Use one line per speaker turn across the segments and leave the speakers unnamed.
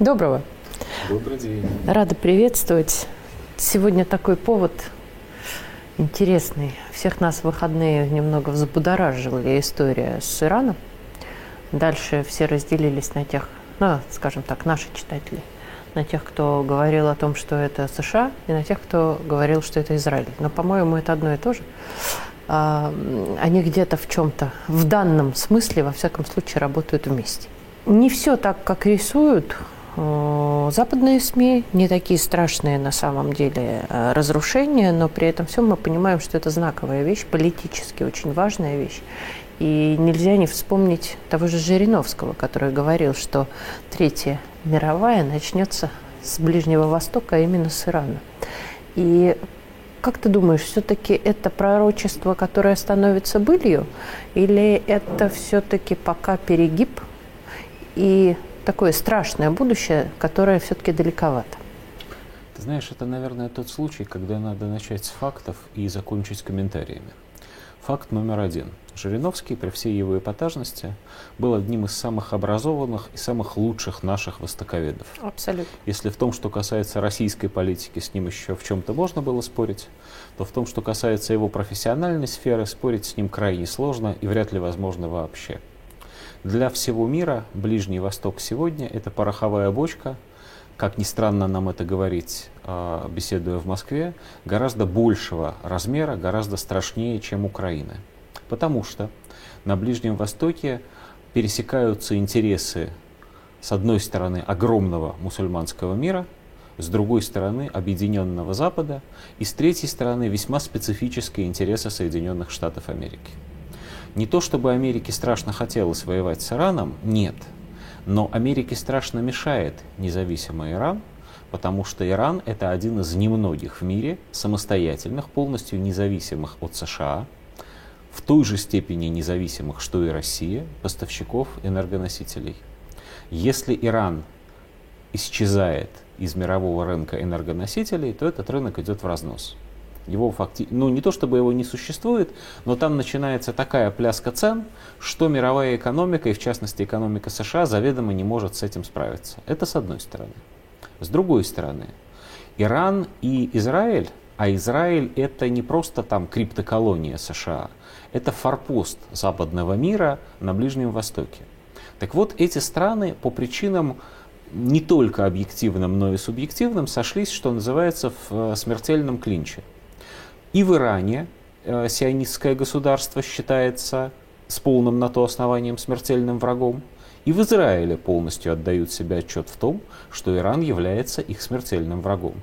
Доброго.
Добрый день.
Рада приветствовать. Сегодня такой повод интересный. Всех нас в выходные немного взбудоражила история с Ираном. Дальше все разделились на тех, ну, скажем так, наши читатели, на тех, кто говорил о том, что это США, и на тех, кто говорил, что это Израиль. Но, по-моему, это одно и то же. А, они где-то в чем-то, в данном смысле, во всяком случае, работают вместе. Не все так, как рисуют западные СМИ, не такие страшные на самом деле э, разрушения, но при этом всем мы понимаем, что это знаковая вещь, политически очень важная вещь. И нельзя не вспомнить того же Жириновского, который говорил, что Третья мировая начнется с Ближнего Востока, а именно с Ирана. И как ты думаешь, все-таки это пророчество, которое становится былью, или это все-таки пока перегиб и такое страшное будущее, которое все-таки далековато?
Ты знаешь, это, наверное, тот случай, когда надо начать с фактов и закончить комментариями. Факт номер один. Жириновский, при всей его эпатажности, был одним из самых образованных и самых лучших наших востоковедов.
Абсолютно.
Если в том, что касается российской политики, с ним еще в чем-то можно было спорить, то в том, что касается его профессиональной сферы, спорить с ним крайне сложно и вряд ли возможно вообще. Для всего мира Ближний Восток сегодня – это пороховая бочка, как ни странно нам это говорить, а, беседуя в Москве, гораздо большего размера, гораздо страшнее, чем Украина. Потому что на Ближнем Востоке пересекаются интересы, с одной стороны, огромного мусульманского мира, с другой стороны, объединенного Запада, и с третьей стороны, весьма специфические интересы Соединенных Штатов Америки. Не то чтобы Америке страшно хотелось воевать с Ираном, нет – но Америке страшно мешает независимый Иран, потому что Иран это один из немногих в мире самостоятельных, полностью независимых от США, в той же степени независимых, что и Россия, поставщиков энергоносителей. Если Иран исчезает из мирового рынка энергоносителей, то этот рынок идет в разнос. Его факти... Ну, не то чтобы его не существует, но там начинается такая пляска цен, что мировая экономика, и в частности экономика США, заведомо не может с этим справиться. Это с одной стороны. С другой стороны, Иран и Израиль, а Израиль это не просто там криптоколония США, это форпост западного мира на Ближнем Востоке. Так вот, эти страны по причинам не только объективным, но и субъективным сошлись, что называется, в э, смертельном клинче. И в Иране э, сионистское государство считается с полным на то основанием смертельным врагом. И в Израиле полностью отдают себе отчет в том, что Иран является их смертельным врагом.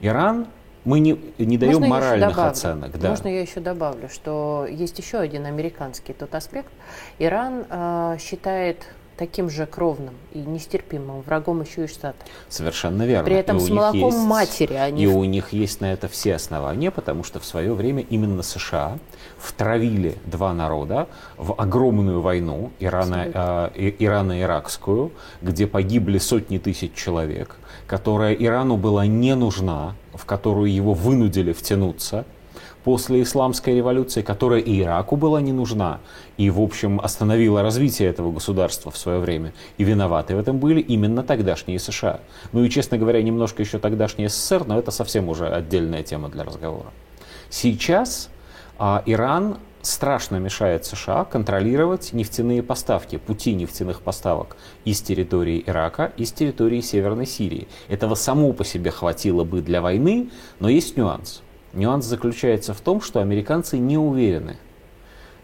Иран мы не, не даем Можно моральных оценок.
Да. Можно я еще добавлю, что есть еще один американский тот аспект. Иран э, считает таким же кровным и нестерпимым врагом еще и Штаты.
Совершенно верно.
При этом
и
с молоком есть, матери они...
И у них есть на это все основания, потому что в свое время именно США втравили два народа в огромную войну Ирана, э, Ирано-Иракскую, где погибли сотни тысяч человек, которая Ирану была не нужна, в которую его вынудили втянуться – после исламской революции, которая и Ираку была не нужна, и, в общем, остановила развитие этого государства в свое время. И виноваты в этом были именно тогдашние США. Ну и, честно говоря, немножко еще тогдашний СССР, но это совсем уже отдельная тема для разговора. Сейчас а, Иран страшно мешает США контролировать нефтяные поставки, пути нефтяных поставок из территории Ирака, из территории Северной Сирии. Этого само по себе хватило бы для войны, но есть нюанс – Нюанс заключается в том, что американцы не уверены.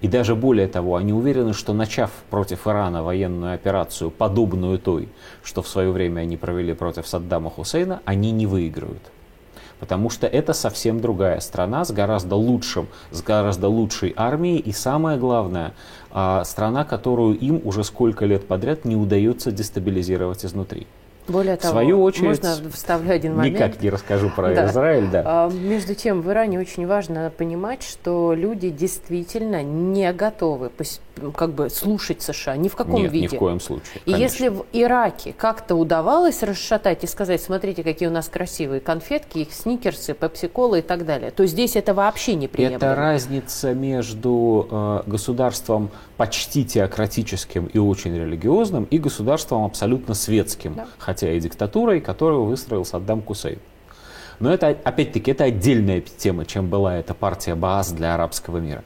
И даже более того, они уверены, что начав против Ирана военную операцию, подобную той, что в свое время они провели против Саддама Хусейна, они не выиграют. Потому что это совсем другая страна с гораздо лучшим, с гораздо лучшей армией и самое главное, а, страна, которую им уже сколько лет подряд не удается дестабилизировать изнутри.
Более того, в свою очередь, можно вставлю один момент.
Никак не расскажу про да. Израиль, да.
А, между тем, в Иране очень важно понимать, что люди действительно не готовы как бы слушать США ни в каком
Нет,
виде.
ни в коем случае.
И если в Ираке как-то удавалось расшатать и сказать, смотрите, какие у нас красивые конфетки, их сникерсы, пепси-колы и так далее, то здесь это вообще не приемлемо.
Это разница между э, государством почти теократическим и очень религиозным и государством абсолютно светским. Да хотя и диктатурой, которую выстроил Саддам Кусейн. Но это, опять-таки, это отдельная тема, чем была эта партия Баас для арабского мира.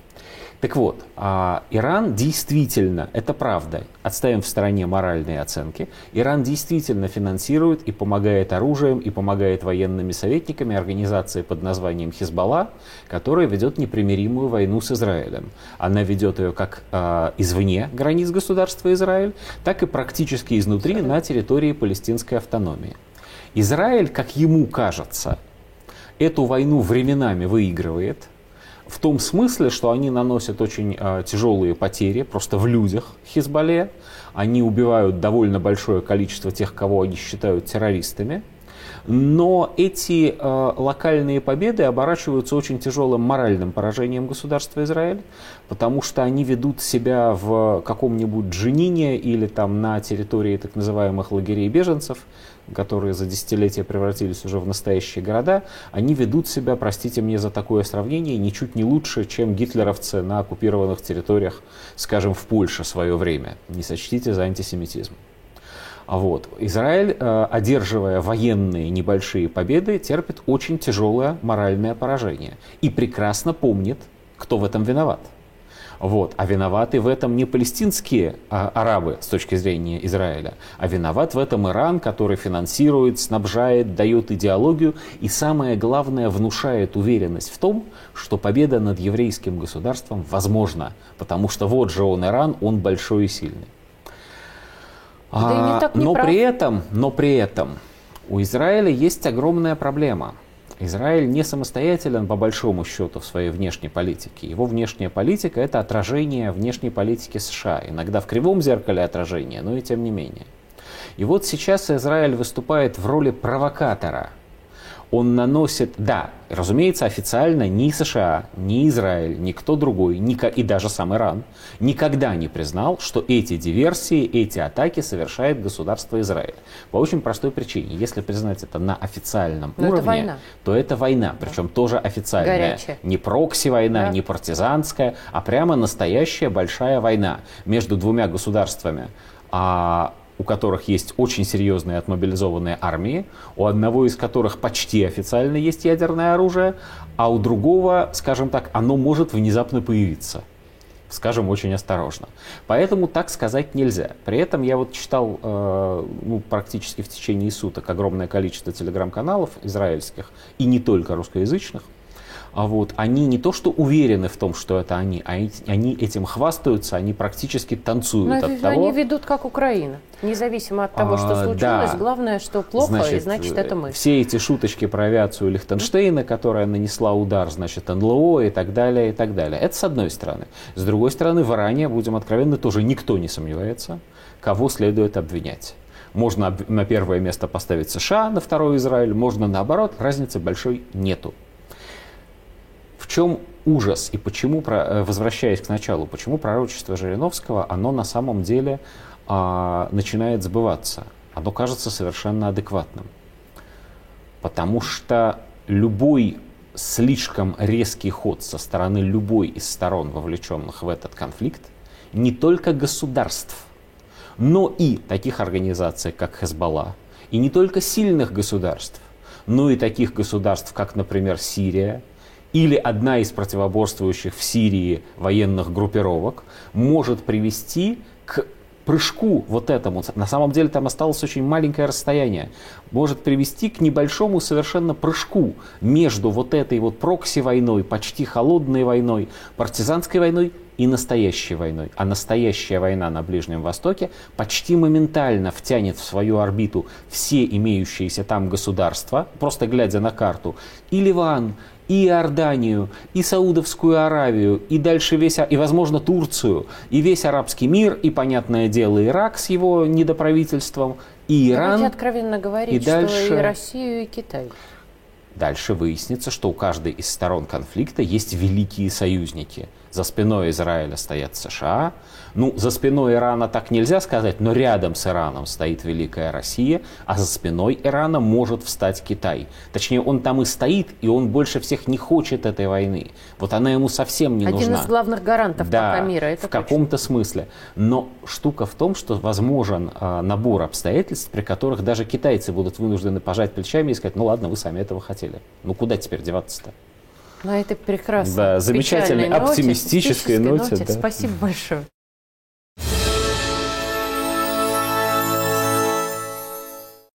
Так вот, а Иран действительно, это правда, отставим в стороне моральные оценки, Иран действительно финансирует и помогает оружием, и помогает военными советниками организации под названием Хизбалла, которая ведет непримиримую войну с Израилем. Она ведет ее как э, извне границ государства Израиль, так и практически изнутри на территории палестинской автономии. Израиль, как ему кажется, эту войну временами выигрывает, в том смысле, что они наносят очень э, тяжелые потери просто в людях Хизбалле. Они убивают довольно большое количество тех, кого они считают террористами. Но эти э, локальные победы оборачиваются очень тяжелым моральным поражением государства Израиль, потому что они ведут себя в каком-нибудь Джинине или там на территории так называемых лагерей беженцев, которые за десятилетия превратились уже в настоящие города, они ведут себя, простите мне за такое сравнение, ничуть не лучше, чем гитлеровцы на оккупированных территориях, скажем, в Польше в свое время. Не сочтите за антисемитизм. А вот. Израиль, э, одерживая военные небольшие победы, терпит очень тяжелое моральное поражение и прекрасно помнит, кто в этом виноват. Вот. А виноваты в этом не палестинские а, арабы с точки зрения Израиля, а виноват в этом Иран, который финансирует, снабжает, дает идеологию и, самое главное, внушает уверенность в том, что победа над еврейским государством возможна, потому что вот же он Иран, он большой и сильный. Да а, но прав. при этом, но при этом у Израиля есть огромная проблема. Израиль не самостоятелен по большому счету в своей внешней политике. Его внешняя политика это отражение внешней политики США. Иногда в кривом зеркале отражение, но и тем не менее. И вот сейчас Израиль выступает в роли провокатора – он наносит, да, разумеется, официально ни США, ни Израиль, никто другой, ни, и даже сам Иран никогда не признал, что эти диверсии, эти атаки совершает государство Израиль. По очень простой причине. Если признать это на официальном Но уровне, это война. то это война, причем да. тоже официальная. Горячая. Не прокси-война, да. не партизанская, а прямо настоящая большая война между двумя государствами. А у которых есть очень серьезные отмобилизованные армии, у одного из которых почти официально есть ядерное оружие, а у другого, скажем так, оно может внезапно появиться. Скажем, очень осторожно. Поэтому так сказать нельзя. При этом я вот читал э, ну, практически в течение суток огромное количество телеграм-каналов израильских, и не только русскоязычных, а вот, они не то что уверены в том, что это они, а они этим хвастаются, они практически танцуют Но от того.
Они ведут как Украина, независимо от того, что а, случилось. Да. Главное, что плохо, значит, и значит это мы.
Все эти шуточки про авиацию Лихтенштейна, которая нанесла удар, значит, НЛО и так далее, и так далее. Это с одной стороны. С другой стороны, в Иране, будем откровенны, тоже никто не сомневается, кого следует обвинять. Можно на первое место поставить США, на второй Израиль, можно наоборот, разницы большой нету. Чем ужас и почему, э, возвращаясь к началу, почему пророчество Жириновского, оно на самом деле а, начинает сбываться? Оно кажется совершенно адекватным. Потому что любой слишком резкий ход со стороны любой из сторон, вовлеченных в этот конфликт, не только государств, но и таких организаций, как Хезбалла, и не только сильных государств, но и таких государств, как, например, Сирия, или одна из противоборствующих в Сирии военных группировок может привести к прыжку вот этому, на самом деле там осталось очень маленькое расстояние, может привести к небольшому совершенно прыжку между вот этой вот прокси-войной, почти холодной войной, партизанской войной и настоящей войной. А настоящая война на Ближнем Востоке почти моментально втянет в свою орбиту все имеющиеся там государства, просто глядя на карту, и Ливан, и Иорданию, и Саудовскую Аравию, и дальше весь, и, возможно, Турцию, и весь арабский мир, и, понятное дело, Ирак с его недоправительством, и Иран. Давайте
откровенно говорить, и дальше... что и Россию, и Китай.
Дальше выяснится, что у каждой из сторон конфликта есть великие союзники. За спиной Израиля стоят США. Ну, за спиной Ирана так нельзя сказать, но рядом с Ираном стоит Великая Россия, а за спиной Ирана может встать Китай. Точнее, он там и стоит, и он больше всех не хочет этой войны. Вот она ему совсем не
Один
нужна.
из главных гарантов
да,
пока мира. Это
в каком-то смысле. Но штука в том, что возможен а, набор обстоятельств, при которых даже китайцы будут вынуждены пожать плечами и сказать, ну ладно, вы сами этого хотели. Ну куда теперь деваться-то?
На этой прекрасной,
Да, замечательной,
печальной ноте,
оптимистической ноте, да.
Спасибо большое.